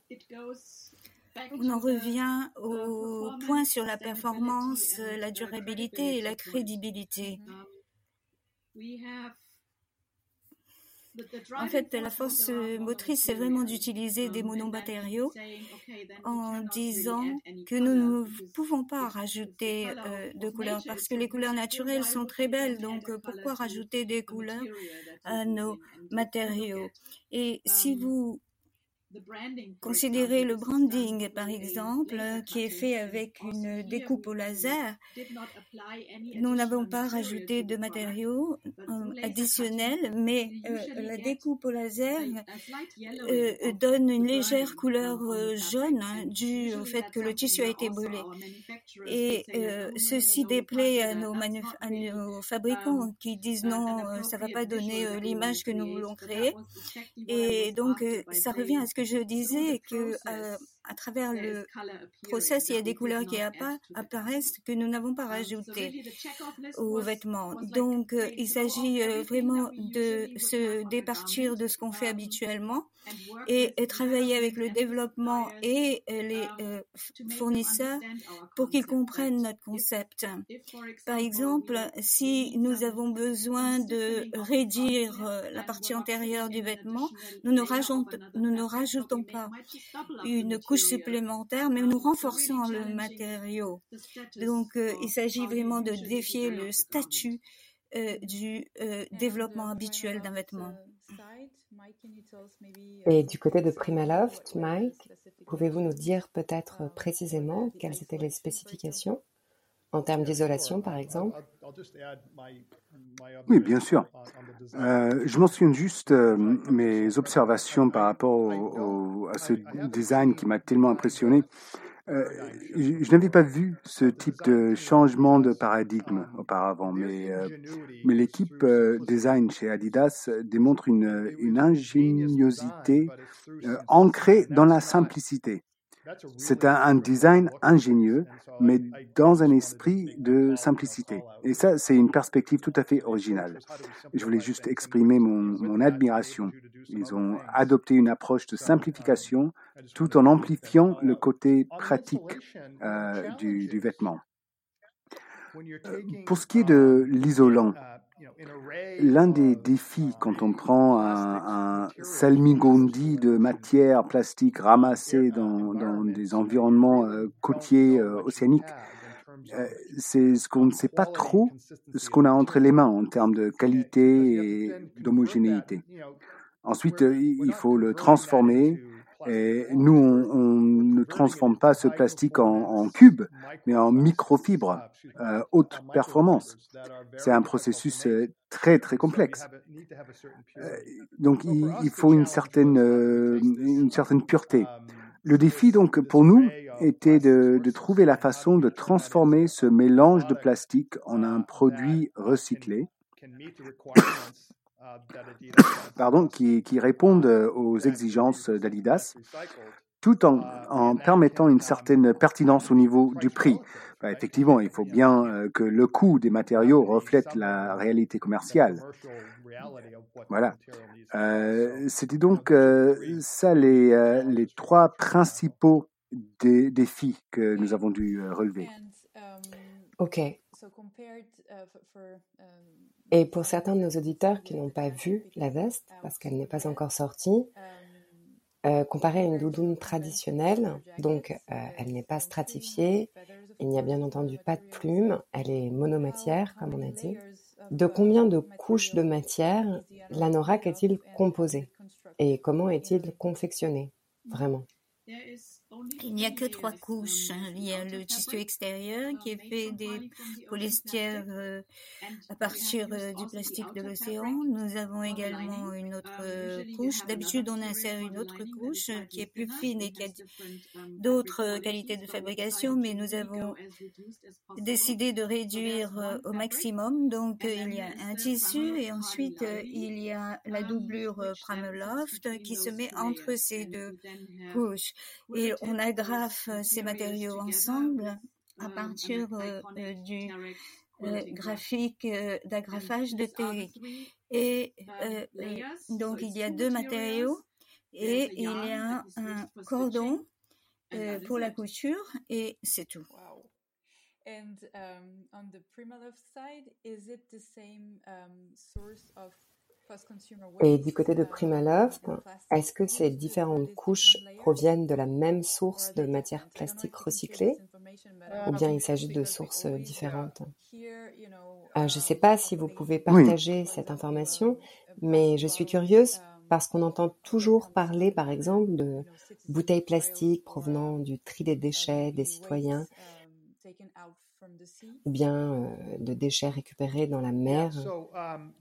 On en revient au point sur la performance, la durabilité et la crédibilité. En fait, la force motrice, c'est vraiment d'utiliser des monomatériaux en disant que nous ne pouvons pas rajouter euh, de couleurs parce que les couleurs naturelles sont très belles. Donc, pourquoi rajouter des couleurs à nos matériaux? Et si vous Considérez le branding, par exemple, qui est fait avec une découpe au laser. Nous n'avons pas rajouté de matériaux euh, additionnels, mais euh, la découpe au laser euh, donne une légère couleur jaune hein, due au fait que le tissu a été brûlé. Et ceci déplaît à nos, à nos fabricants qui disent non, ça va pas donner l'image que nous voulons créer. Et donc, ça revient à ce que je disais que euh, à travers le process, il y a des couleurs qui apparaissent que nous n'avons pas rajoutées aux vêtements. Donc, euh, il s'agit euh, vraiment de se départir de ce qu'on fait habituellement et, travailler avec le développement et les fournisseurs pour qu'ils comprennent notre concept. Par exemple, si nous avons besoin de réduire la partie antérieure du vêtement, nous ne rajoutons, nous ne rajoutons pas une couche supplémentaire, mais nous renforçons le matériau. Donc, euh, il s'agit vraiment de défier le statut euh, du euh, développement habituel d'un vêtement. Et du côté de Primaloft, Mike, pouvez-vous nous dire peut-être précisément quelles étaient les spécifications? En termes d'isolation, par exemple Oui, bien sûr. Euh, je mentionne juste euh, mes observations par rapport à ce design qui m'a tellement impressionné. Euh, je, n'avais pas vu ce type de changement de paradigme auparavant, mais, l'équipe design chez Adidas démontre une ingéniosité ancrée dans la simplicité. C'est un, design ingénieux, mais dans un esprit de simplicité. Et ça, c'est une perspective tout à fait originale. Je voulais juste exprimer mon, admiration. Ils ont adopté une approche de simplification tout en amplifiant le côté pratique euh, du, vêtement. Euh, pour ce qui est de l'isolant, L'un des défis quand on prend un, salmigondi de matière plastique ramassée dans, des environnements euh, côtiers euh, océaniques, euh, c'est ce qu'on ne sait pas trop ce qu'on a entre les mains en termes de qualité et d'homogénéité. Ensuite, il faut le transformer. Et nous, on, ne transforme pas ce plastique en, cube, mais en microfibre haute performance. C'est un processus très très complexe. donc il, faut une certaine, une certaine pureté. Le défi donc pour nous était de, de, trouver la façon de transformer ce mélange de plastique en un produit recyclé pardon, qui, qui répondent aux exigences d'Adidas tout en, en, permettant une certaine pertinence au niveau du prix. Bah, effectivement, il faut bien euh, que le coût des matériaux reflète la réalité commerciale. Voilà. Euh, C'était donc euh, ça les, les trois principaux défis que nous avons dû relever. OK. Et pour certains de nos auditeurs qui n'ont pas vu la veste, parce qu'elle n'est pas encore sortie, euh, comparée à une doudoune traditionnelle, donc euh, elle n'est pas stratifiée, il n'y a bien entendu pas de plumes, elle est monomatière, comme on a dit. De combien de couches de matière l'anorak est-il composé? Et comment est-il confectionné, vraiment il n'y a que trois couches. Hein. Il y a le tissu extérieur qui est fait des polyestières euh, à partir euh, du plastique de l'océan. Nous avons également une autre euh, couche. D'habitude, on insère une autre couche qui est plus fine et qui a d'autres qualités de fabrication, mais nous avons décidé de réduire au maximum. Donc, il y a un tissu et ensuite, il y a la doublure Prameloft qui se met entre ces deux couches. Et on agrafe euh, ces matériaux ensemble à partir euh, euh, du graphique d'agrafage de Terry. Et donc il y a deux matériaux et il y a un cordon pour la couture et c'est tout. And um, on the Primaloft side, is it the same um, source of et du côté de Primaloft, est-ce que ces différentes couches proviennent de la même source de matière plastique recyclée ou bien il s'agit de sources différentes? Euh, Je ne sais pas si vous pouvez partager cette information, mais je suis curieuse parce qu'on entend toujours parler, par exemple, de bouteilles plastiques provenant du tri des déchets des citoyens ou bien euh, de déchets récupérés dans la mer. Um,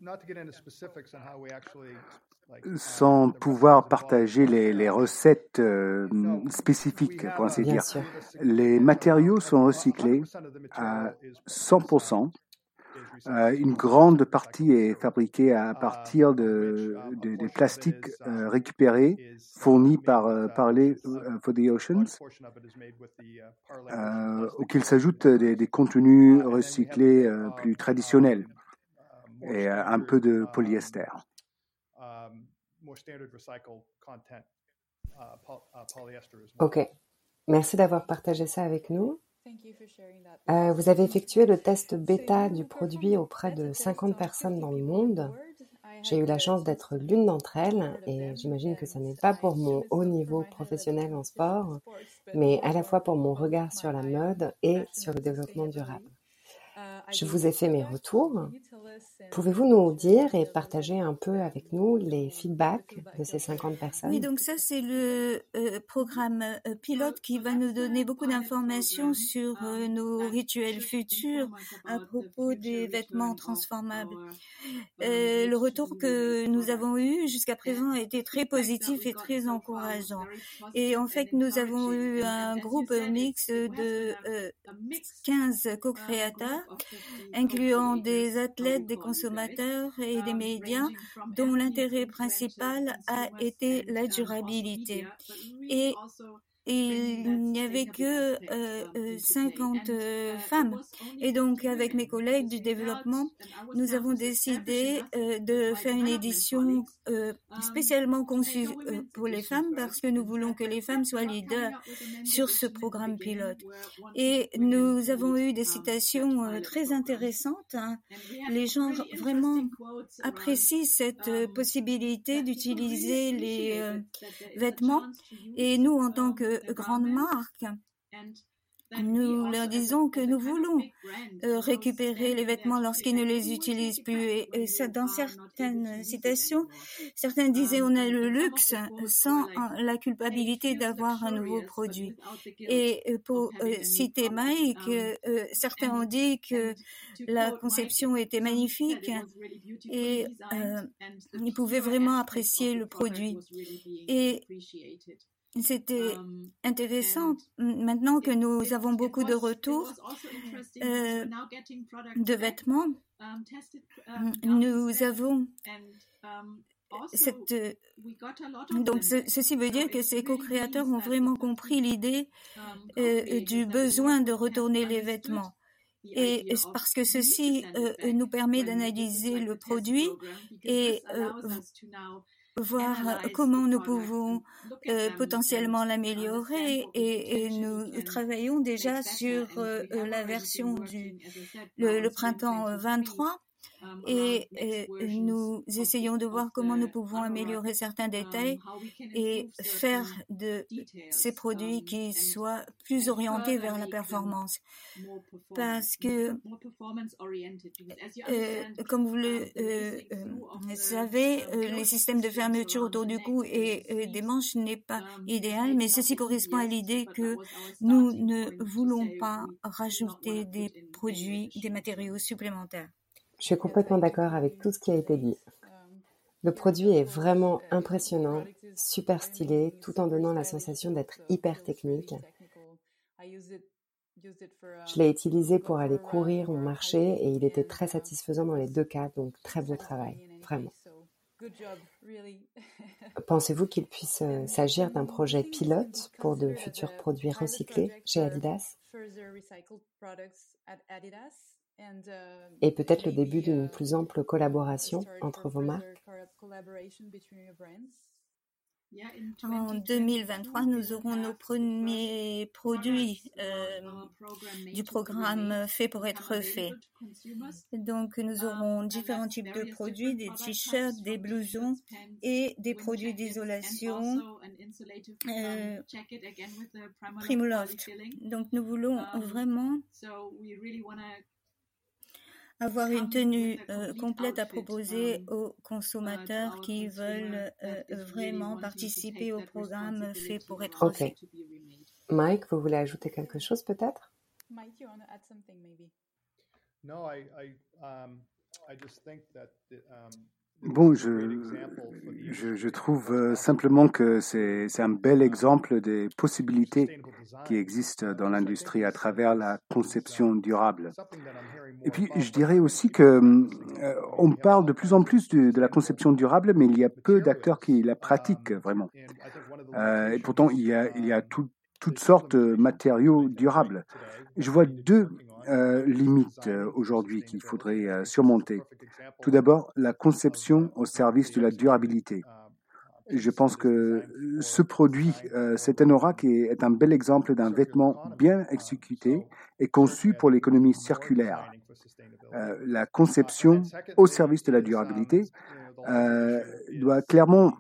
Sans pouvoir partager les, les recettes euh, spécifiques, pour ainsi dire. Les matériaux sont recyclés à 100%. Euh, une grande partie est fabriquée à partir de, plastiques euh, récupérés fournis par euh, Parley for the Oceans, auxquels s'ajoutent des, des, contenus recyclés plus traditionnels et un peu de polyester. Ok, merci d'avoir partagé ça avec nous. Euh, vous avez effectué le test bêta du produit auprès de 50 personnes dans le monde. J'ai eu la chance d'être l'une d'entre elles et j'imagine que ce n'est pas pour mon haut niveau professionnel en sport, mais à la fois pour mon regard sur la mode et sur le développement durable. Je vous ai fait mes retours. Pouvez-vous nous dire et partager un peu avec nous les feedbacks de ces 50 personnes? Oui, donc ça c'est le euh, programme euh, pilote qui va nous donner beaucoup d'informations sur euh, nos rituels futurs à propos des vêtements transformables. le retour que nous avons eu jusqu'à présent a été très positif et très encourageant. Et en fait, nous avons eu un groupe mix de 15 co-créateurs incluant des athlètes, des consommateurs et des médias dont l'intérêt principal a été la durabilité. Et il n'y avait que 50 euh, euh, femmes. Et donc, avec mes collègues du développement, nous avons décidé euh, de faire une édition spécialement conçue pour les femmes parce que nous voulons que les femmes soient leaders sur ce programme pilote. Et nous avons eu des citations très intéressantes. Hein. Les gens vraiment apprécient cette possibilité d'utiliser les vêtements. Et nous, en tant que grandes marques. Nous leur disons que nous voulons euh, récupérer les vêtements lorsqu'ils ne les utilisent plus. Et, dans certaines citations, certains disaient on a le luxe sans la culpabilité d'avoir un nouveau produit. Et euh, pour euh, citer Mike, certains ont dit que la conception était magnifique et ils pouvaient vraiment apprécier le produit. C'était intéressant maintenant que nous avons beaucoup de retours euh, de vêtements. Nous avons cette, donc ceci veut dire que ces co-créateurs ont vraiment compris l'idée euh, du besoin de retourner les vêtements. Et parce que ceci euh, nous permet d'analyser le produit et voir comment nous pouvons euh, potentiellement l'améliorer et, nous travaillons déjà sur euh, la version du le, le printemps 23 et, nous essayons de voir comment nous pouvons améliorer certains détails et faire de ces produits qui soient plus orientés vers la performance. Parce que, euh, comme vous le euh, euh, savez, les systèmes de fermeture autour du cou et des manches n'est pas idéal, mais ceci correspond à l'idée que nous ne voulons pas rajouter des produits, des matériaux supplémentaires. Je suis complètement d'accord avec tout ce qui a été dit. Le produit est vraiment impressionnant, super stylé, tout en donnant la sensation d'être hyper technique. Je l'ai utilisé pour aller courir ou marcher et il était très satisfaisant dans les deux cas, donc très beau travail, vraiment. Pensez-vous qu'il puisse euh, s'agir d'un projet pilote pour de futurs produits recyclés chez Adidas? Et peut-être le début d'une plus ample collaboration entre vos marques. En 2023, nous aurons nos premiers produits euh, du programme Fait pour être fait. Donc, nous aurons différents types de produits, des t-shirts, des blousons et des produits d'isolation euh, Primoloft. Donc, nous voulons vraiment avoir une tenue euh, complète à proposer aux consommateurs qui veulent euh, vraiment participer au programme fait pour être Ok. Mike, vous voulez ajouter quelque chose peut-être? Mike, you want to add something maybe? No, I, I, um, I just think that um, Bon, je, je, je, trouve euh, simplement que c'est un bel exemple des possibilités qui existent dans l'industrie à travers la conception durable. Et puis, je dirais aussi que euh, on parle de plus en plus de, de, la conception durable, mais il y a peu d'acteurs qui la pratiquent vraiment. Euh, et pourtant, il y a, il y a tout, toutes sortes de matériaux durables. Je vois deux euh, limites euh, aujourd'hui qu'il faudrait euh, surmonter. Tout d'abord, la conception au service de la durabilité. Je pense que ce produit, cet anorak, est un bel exemple d'un vêtement bien exécuté et conçu pour l'économie circulaire. la conception au service de la durabilité doit clairement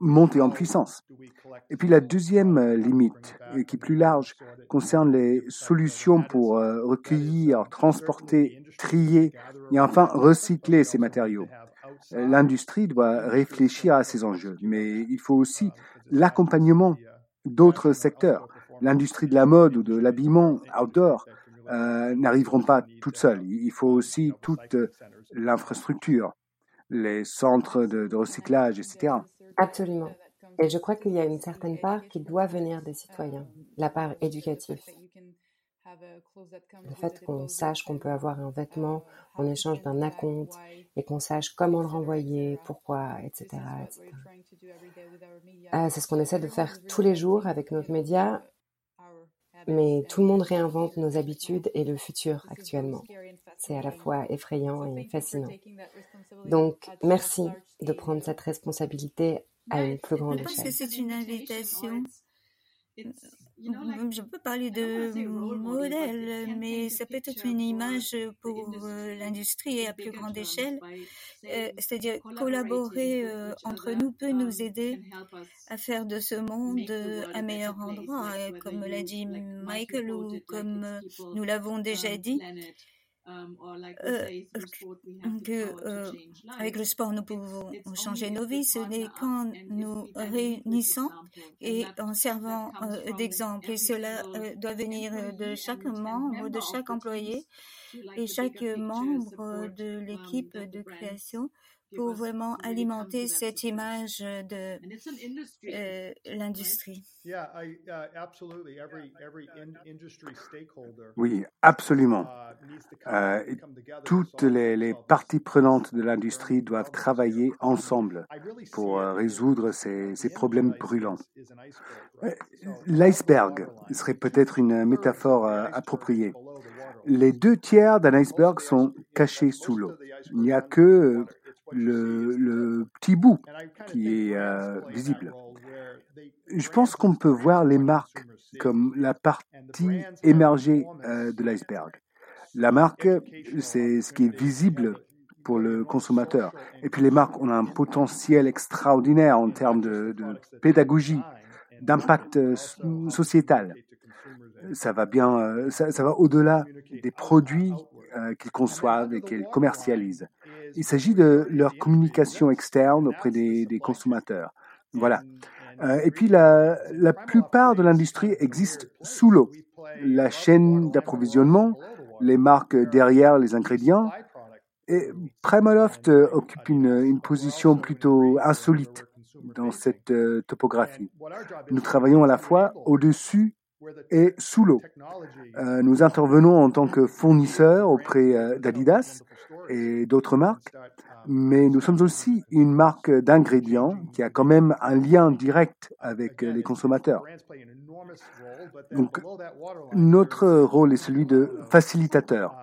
monter en puissance. Et puis la deuxième limite, qui est plus large, concerne les solutions pour recueillir, transporter, trier et enfin recycler ces matériaux. L'industrie doit réfléchir à ces enjeux, mais il faut aussi l'accompagnement d'autres secteurs. L'industrie de la mode ou de l'habillement outdoor euh, n'arriveront pas toutes seules. Il faut aussi toute l'infrastructure, les centres de, recyclage, etc. Absolument. Et je crois qu'il y a une certaine part qui doit venir des citoyens, la part éducative. Le fait qu'on sache qu'on peut avoir un vêtement en échange d'un acompte et qu'on sache comment le renvoyer, pourquoi, etc. Ah, c'est ce qu'on essaie de faire tous les jours avec notre média, mais tout le monde réinvente nos habitudes et le futur actuellement. C'est à la fois effrayant et fascinant. Donc, merci de prendre cette responsabilité à une plus grande échelle. que c'est une invitation je peux parler de modèle, mais ça peut être une image pour euh, l'industrie à plus grande échelle. Euh, c'est-à-dire collaborer euh, entre nous peut nous aider à faire de ce monde un meilleur endroit, comme l'a dit Michael ou comme nous l'avons déjà dit. Um, euh, que euh, avec le sport nous pouvons changer nos vies, ce n'est qu'en nous réunissant et en servant euh, d'exemple. Et cela doit venir de chaque membre, de chaque employé et chaque membre de l'équipe de création pour vraiment alimenter cette image de euh, l'industrie. Oui, absolument. Uh, euh, toutes les, parties prenantes de l'industrie doivent travailler ensemble pour euh, résoudre ces, ces problèmes brûlants. L'iceberg serait peut-être une métaphore appropriée. Les deux tiers d'un iceberg sont cachés sous l'eau. Il n'y a que le, petit bout qui est euh, visible. Je pense qu'on peut voir les marques comme la partie émergée euh, de l'iceberg. La marque, c'est ce qui est visible pour le consommateur. Et puis les marques ont un potentiel extraordinaire en termes de, pédagogie, d'impact euh, sociétal. Ça va bien, ça, ça va au-delà des produits qu'ils conçoivent et qu'ils commercialisent. Il s'agit de leur communication externe auprès des, consommateurs. Voilà. Euh, et puis la, la plupart de l'industrie existe sous l'eau. La chaîne d'approvisionnement, les marques derrière les ingrédients. Et Primaloft occupe une, une position plutôt insolite dans cette euh, topographie. Nous travaillons à la fois au-dessus et sous l'eau. Euh, nous intervenons en tant que fournisseurs auprès d'Adidas et d'autres marques, mais nous sommes aussi une marque d'ingrédients qui a quand même un lien direct avec les consommateurs. Donc, notre rôle est celui de facilitateur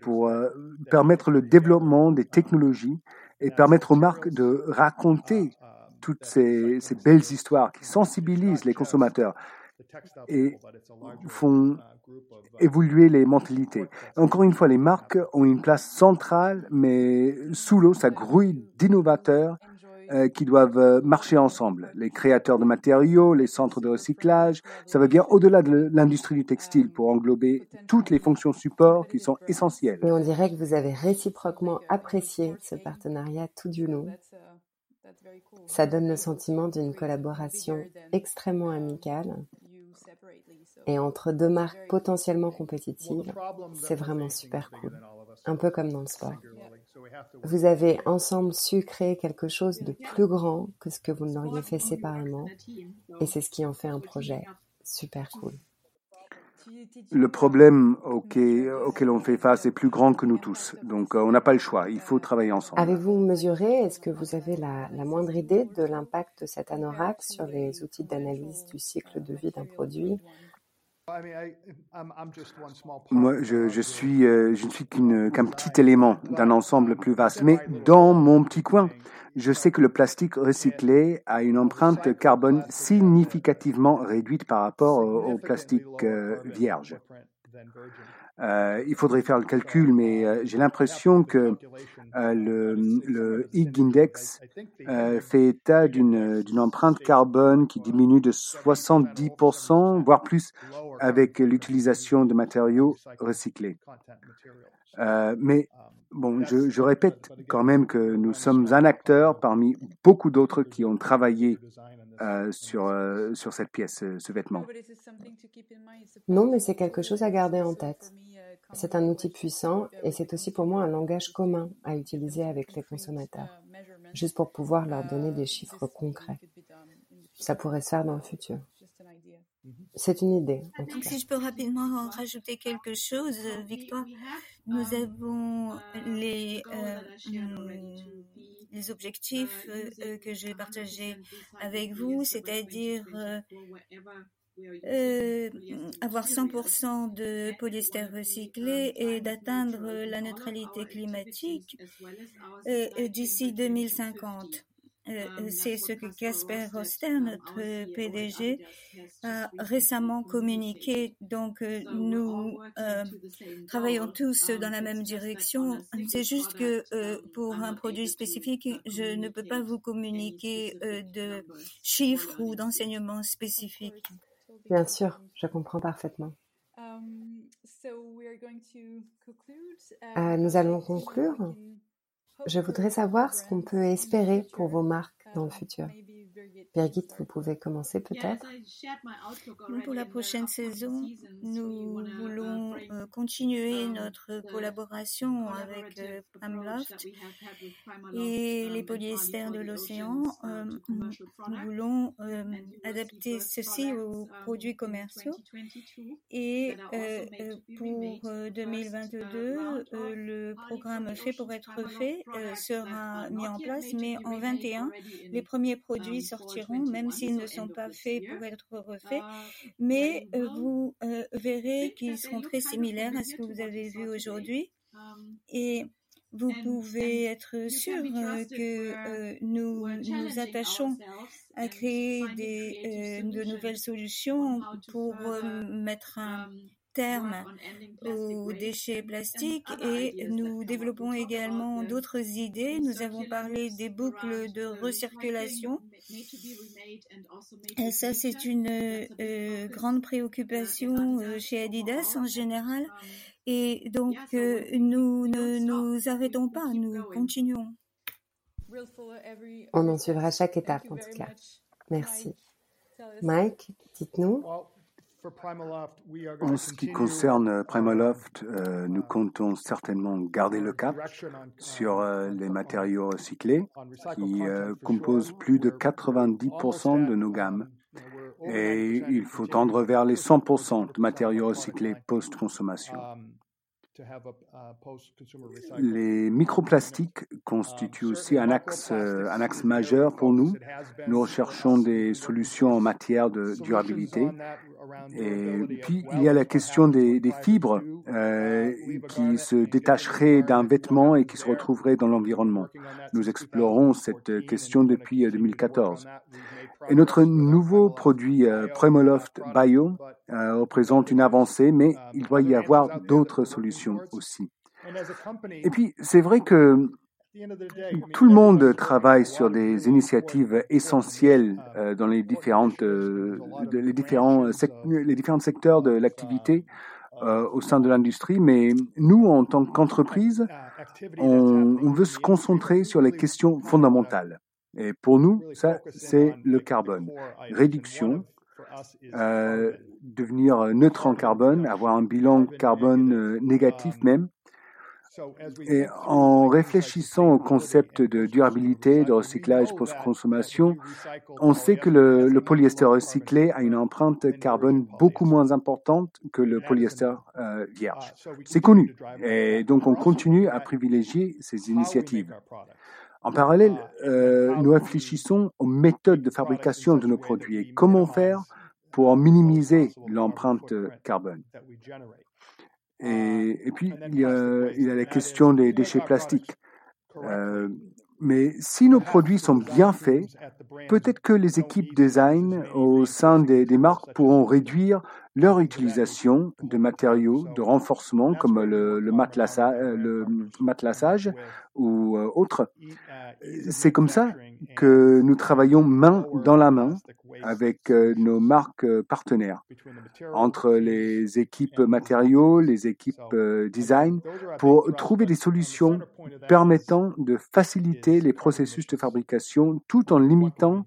pour euh, permettre le développement des technologies et permettre aux marques de raconter toutes ces, ces belles histoires qui sensibilisent les consommateurs et font évoluer les mentalités. Encore une fois, les marques ont une place centrale, mais sous l'eau, ça grouille d'innovateurs euh, qui doivent euh, marcher ensemble. Les créateurs de matériaux, les centres de recyclage, ça va bien au-delà de l'industrie du textile pour englober toutes les fonctions support qui sont essentielles. Et on dirait que vous avez réciproquement apprécié ce partenariat tout du long. Ça donne le sentiment d'une collaboration extrêmement amicale et entre deux marques potentiellement compétitives, c'est vraiment super cool. Un peu comme dans le sport. Vous avez ensemble su créer quelque chose de plus grand que ce que vous n'auriez fait séparément, et c'est ce qui en fait un projet super cool. Le problème auquel, on fait face est plus grand que nous tous. Donc, euh, on n'a pas le choix. Il faut travailler ensemble. Avez-vous mesuré, est-ce que vous avez la, la moindre idée de l'impact de cet anorak sur les outils d'analyse du cycle de vie d'un produit moi, je, suis, euh, je ne suis qu'un petit élément d'un ensemble plus vaste. Mais dans mon petit coin, je sais que le plastique recyclé a une empreinte carbone significativement réduite par rapport au, plastique euh, vierge. Euh, il faudrait faire le calcul, mais euh, j'ai l'impression que euh, le, le Higg Index fait état d'une empreinte carbone qui diminue de 70%, voire plus, avec l'utilisation de matériaux recyclés. mais bon, je, je, répète quand même que nous sommes un acteur parmi beaucoup d'autres qui ont travaillé euh, sur, euh, sur cette pièce, euh, ce vêtement. Non, mais c'est quelque chose à garder en tête. C'est un outil puissant et c'est aussi pour moi un langage commun à utiliser avec les consommateurs, juste pour pouvoir leur donner des chiffres concrets. Ça pourrait se faire dans le futur. C'est une idée. En tout cas. Si je peux rapidement rajouter quelque chose, Victoire, nous avons les, les objectifs euh, euh, que je vais partager avec vous, c'est-à-dire euh, avoir 100% de polyester recyclé et d'atteindre la neutralité climatique d'ici 2050. Euh, euh, c'est ce que Casper Roster, notre PDG, a récemment communiqué. Donc, euh, nous travaillons tous dans la même direction. C'est juste que pour un produit spécifique, je ne peux pas vous communiquer de chiffres ou d'enseignements spécifiques. Bien sûr, je comprends parfaitement. nous allons conclure. Je voudrais savoir ce qu'on peut espérer pour vos marques dans le futur. Birgit, vous pouvez commencer peut-être. Pour la prochaine saison, nous voulons euh, continuer notre collaboration avec euh, Primaloft et les polyesters de l'océan. Euh, nous voulons adapter ceci aux produits commerciaux et pour 2022, le programme fait pour être fait sera mis en place, mais en 21, les premiers produits sortiront, même s'ils ne sont pas faits pour être refaits, mais euh, vous euh, verrez qu'ils seront très similaires à ce que vous avez vu aujourd'hui. Et vous pouvez être sûr euh, que nous nous attachons à créer des, de nouvelles solutions pour mettre un terme aux déchets plastiques et nous développons également d'autres idées. Nous avons parlé des boucles de recirculation. Et ça, c'est une euh, grande préoccupation euh, chez Adidas en général. Et donc, euh, nous ne nous arrêtons pas, nous continuons. On en suivra chaque étape en tout cas. Merci. Mike, dites-nous. En ce qui concerne Primaloft, euh, nous comptons certainement garder le cap sur euh, les matériaux recyclés qui euh, composent plus de 90% de nos gammes. Et il faut tendre vers les 100% de matériaux recyclés post-consommation. Les microplastiques constituent aussi un axe, un axe majeur pour nous. Nous recherchons des solutions en matière de durabilité et puis, il y a la question des, fibres euh, qui se détacheraient d'un vêtement et qui se retrouveraient dans l'environnement. Nous explorons cette question depuis 2014. Euh, et notre nouveau produit euh, Premoloft Bio représente une avancée, mais il doit y avoir d'autres solutions aussi. Et puis, c'est vrai que tout le monde travaille sur des initiatives essentielles euh, dans les, euh, les, différents, les différents secteurs de l'activité euh, au sein de l'industrie, mais nous, en tant qu'entreprise, on, veut se concentrer sur les questions fondamentales. Et pour nous, ça, c'est le carbone. Réduction, devenir neutre en carbone, avoir un bilan carbone négatif même, et en réfléchissant au concept de durabilité, de recyclage post-consommation, on sait que le, polyester recyclé a une empreinte carbone beaucoup moins importante que le polyester euh, vierge. C'est connu. Et donc on continue à privilégier ces initiatives. En parallèle, euh, nous réfléchissons aux méthodes de fabrication de nos produits et comment faire pour minimiser l'empreinte carbone. Et, puis, il y, a, il y, a, la question des déchets plastiques. Euh, Mais si nos produits sont bien faits, peut-être que les équipes design au sein des, marques pourront réduire leur utilisation de matériaux de renforcement comme le, le, le matelassage ou euh, autres. C'est comme ça que nous travaillons main dans la main avec euh, nos marques euh, partenaires, entre les équipes matériaux, les équipes euh, design, pour trouver des solutions permettant de faciliter les processus de fabrication tout en limitant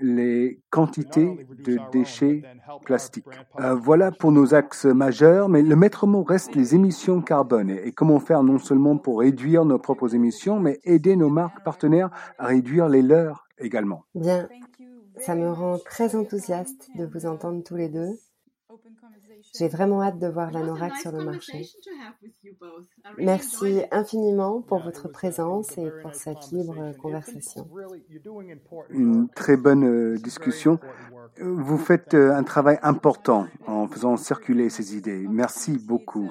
les quantités de déchets plastiques. voilà pour nos axes majeurs, mais le maître mot reste les émissions carbone et comment faire non seulement pour réduire nos propres émissions, mais aider nos marques partenaires à réduire les leurs également. Bien, ça me rend très enthousiaste de vous entendre tous les deux. J'ai vraiment hâte de voir l'anorak sur le marché. Merci infiniment pour votre présence et pour cette libre conversation. Une très bonne euh, discussion. Vous faites euh, un travail important en faisant circuler ces idées. Merci beaucoup.